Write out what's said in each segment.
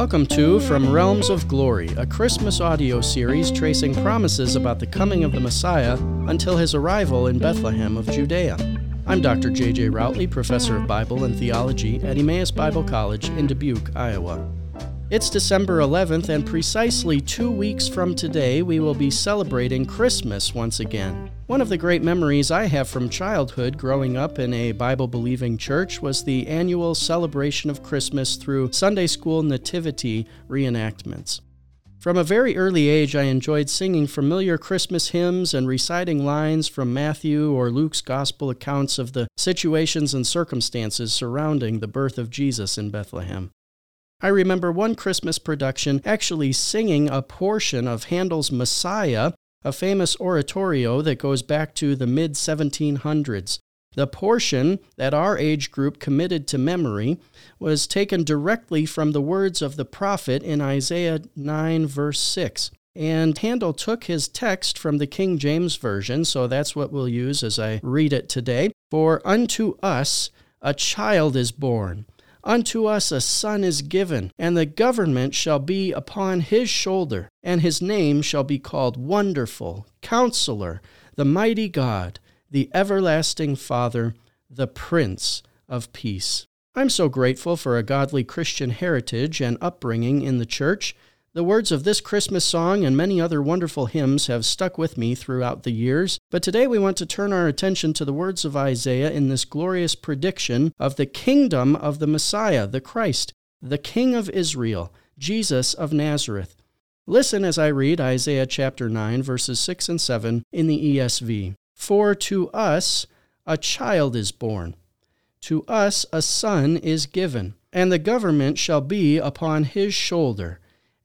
Welcome to From Realms of Glory, a Christmas audio series tracing promises about the coming of the Messiah until his arrival in Bethlehem of Judea. I'm Dr. J.J. Routley, Professor of Bible and Theology at Emmaus Bible College in Dubuque, Iowa. It's December 11th, and precisely two weeks from today, we will be celebrating Christmas once again. One of the great memories I have from childhood growing up in a Bible believing church was the annual celebration of Christmas through Sunday school nativity reenactments. From a very early age, I enjoyed singing familiar Christmas hymns and reciting lines from Matthew or Luke's gospel accounts of the situations and circumstances surrounding the birth of Jesus in Bethlehem. I remember one Christmas production actually singing a portion of Handel's Messiah, a famous oratorio that goes back to the mid 1700s. The portion that our age group committed to memory was taken directly from the words of the prophet in Isaiah 9, verse 6. And Handel took his text from the King James Version, so that's what we'll use as I read it today. For unto us a child is born Unto us a son is given, and the government shall be upon his shoulder, and his name shall be called Wonderful, Counselor, the Mighty God, the Everlasting Father, the Prince of Peace. I'm so grateful for a godly Christian heritage and upbringing in the church. The words of this Christmas song and many other wonderful hymns have stuck with me throughout the years, but today we want to turn our attention to the words of Isaiah in this glorious prediction of the kingdom of the Messiah, the Christ, the King of Israel, Jesus of Nazareth. Listen as I read Isaiah chapter 9, verses 6 and 7 in the ESV. For to us a child is born, to us a son is given, and the government shall be upon his shoulder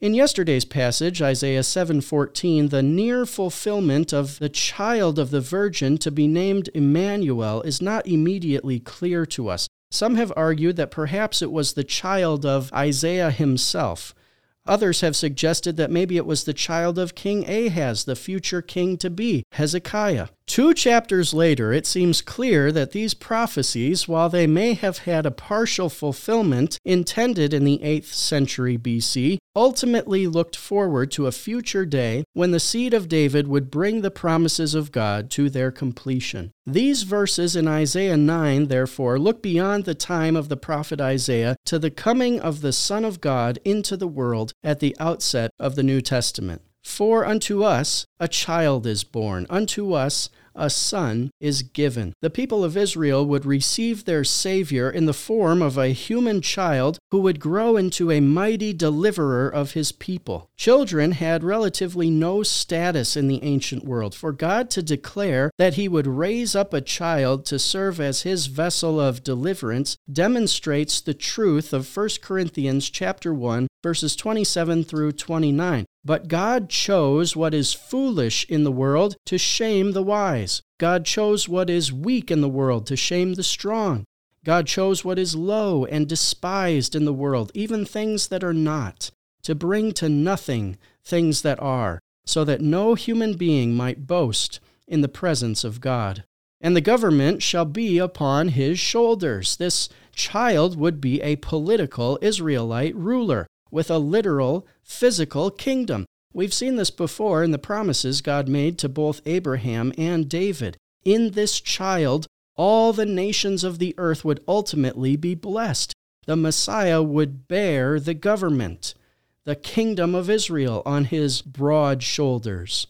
In yesterday's passage, Isaiah 7:14, the near fulfillment of the child of the virgin to be named Emmanuel is not immediately clear to us. Some have argued that perhaps it was the child of Isaiah himself. Others have suggested that maybe it was the child of King Ahaz, the future king to be, Hezekiah. Two chapters later, it seems clear that these prophecies, while they may have had a partial fulfillment intended in the 8th century BC, ultimately looked forward to a future day when the seed of David would bring the promises of God to their completion. These verses in Isaiah 9, therefore, look beyond the time of the prophet Isaiah to the coming of the Son of God into the world at the outset of the New Testament. For unto us a child is born, unto us a son is given. The people of Israel would receive their Savior in the form of a human child who would grow into a mighty deliverer of his people. Children had relatively no status in the ancient world. For God to declare that he would raise up a child to serve as his vessel of deliverance demonstrates the truth of 1 Corinthians chapter 1 verses 27 through 29. But God chose what is foolish in the world to shame the wise. God chose what is weak in the world to shame the strong. God chose what is low and despised in the world, even things that are not, to bring to nothing things that are, so that no human being might boast in the presence of God. And the government shall be upon his shoulders. This child would be a political Israelite ruler with a literal, physical kingdom. We've seen this before in the promises God made to both Abraham and David. In this child, all the nations of the earth would ultimately be blessed. The Messiah would bear the government, the kingdom of Israel, on his broad shoulders.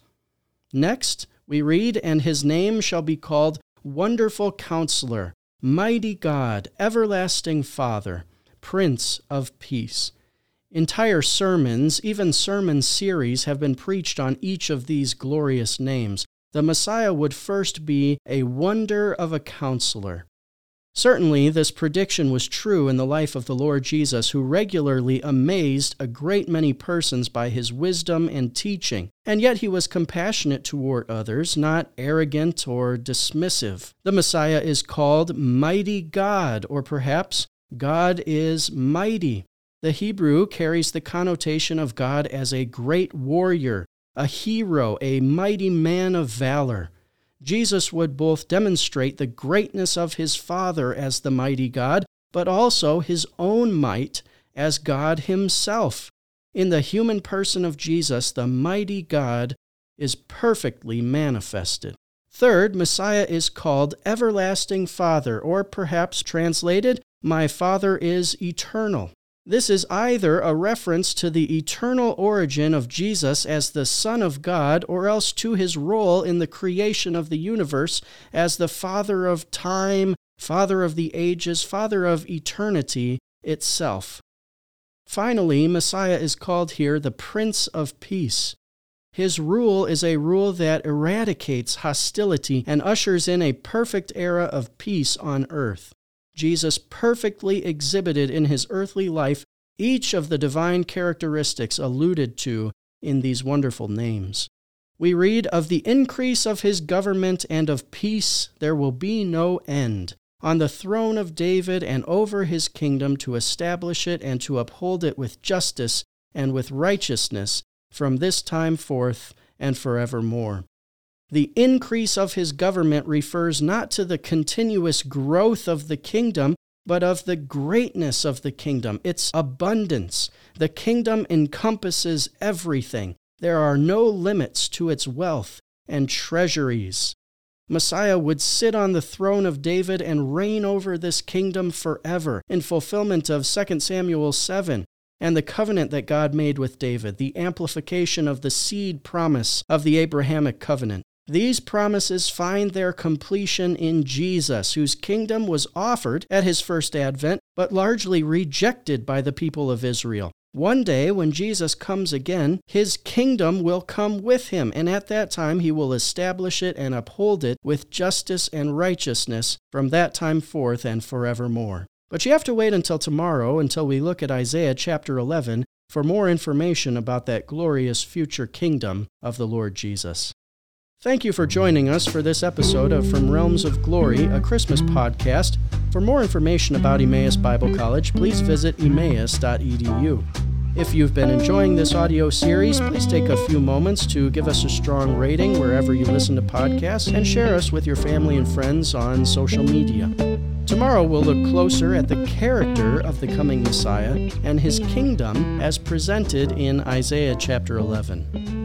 Next, we read, And his name shall be called Wonderful Counselor, Mighty God, Everlasting Father, Prince of Peace. Entire sermons, even sermon series, have been preached on each of these glorious names. The Messiah would first be a wonder of a counselor. Certainly, this prediction was true in the life of the Lord Jesus, who regularly amazed a great many persons by his wisdom and teaching. And yet he was compassionate toward others, not arrogant or dismissive. The Messiah is called Mighty God, or perhaps God is Mighty. The Hebrew carries the connotation of God as a great warrior, a hero, a mighty man of valor. Jesus would both demonstrate the greatness of his Father as the mighty God, but also his own might as God himself. In the human person of Jesus, the mighty God is perfectly manifested. Third, Messiah is called Everlasting Father, or perhaps translated, My Father is Eternal. This is either a reference to the eternal origin of Jesus as the Son of God, or else to his role in the creation of the universe as the Father of time, Father of the ages, Father of eternity itself. Finally, Messiah is called here the Prince of Peace. His rule is a rule that eradicates hostility and ushers in a perfect era of peace on earth. Jesus perfectly exhibited in his earthly life each of the divine characteristics alluded to in these wonderful names. We read of the increase of his government and of peace there will be no end on the throne of David and over his kingdom to establish it and to uphold it with justice and with righteousness from this time forth and forevermore. The increase of his government refers not to the continuous growth of the kingdom, but of the greatness of the kingdom, its abundance. The kingdom encompasses everything. There are no limits to its wealth and treasuries. Messiah would sit on the throne of David and reign over this kingdom forever in fulfillment of 2 Samuel 7 and the covenant that God made with David, the amplification of the seed promise of the Abrahamic covenant. These promises find their completion in Jesus, whose kingdom was offered at his first advent, but largely rejected by the people of Israel. One day, when Jesus comes again, his kingdom will come with him, and at that time he will establish it and uphold it with justice and righteousness from that time forth and forevermore. But you have to wait until tomorrow, until we look at Isaiah chapter 11, for more information about that glorious future kingdom of the Lord Jesus. Thank you for joining us for this episode of From Realms of Glory, a Christmas podcast. For more information about Emmaus Bible College, please visit emmaus.edu. If you've been enjoying this audio series, please take a few moments to give us a strong rating wherever you listen to podcasts and share us with your family and friends on social media. Tomorrow we'll look closer at the character of the coming Messiah and his kingdom as presented in Isaiah chapter 11.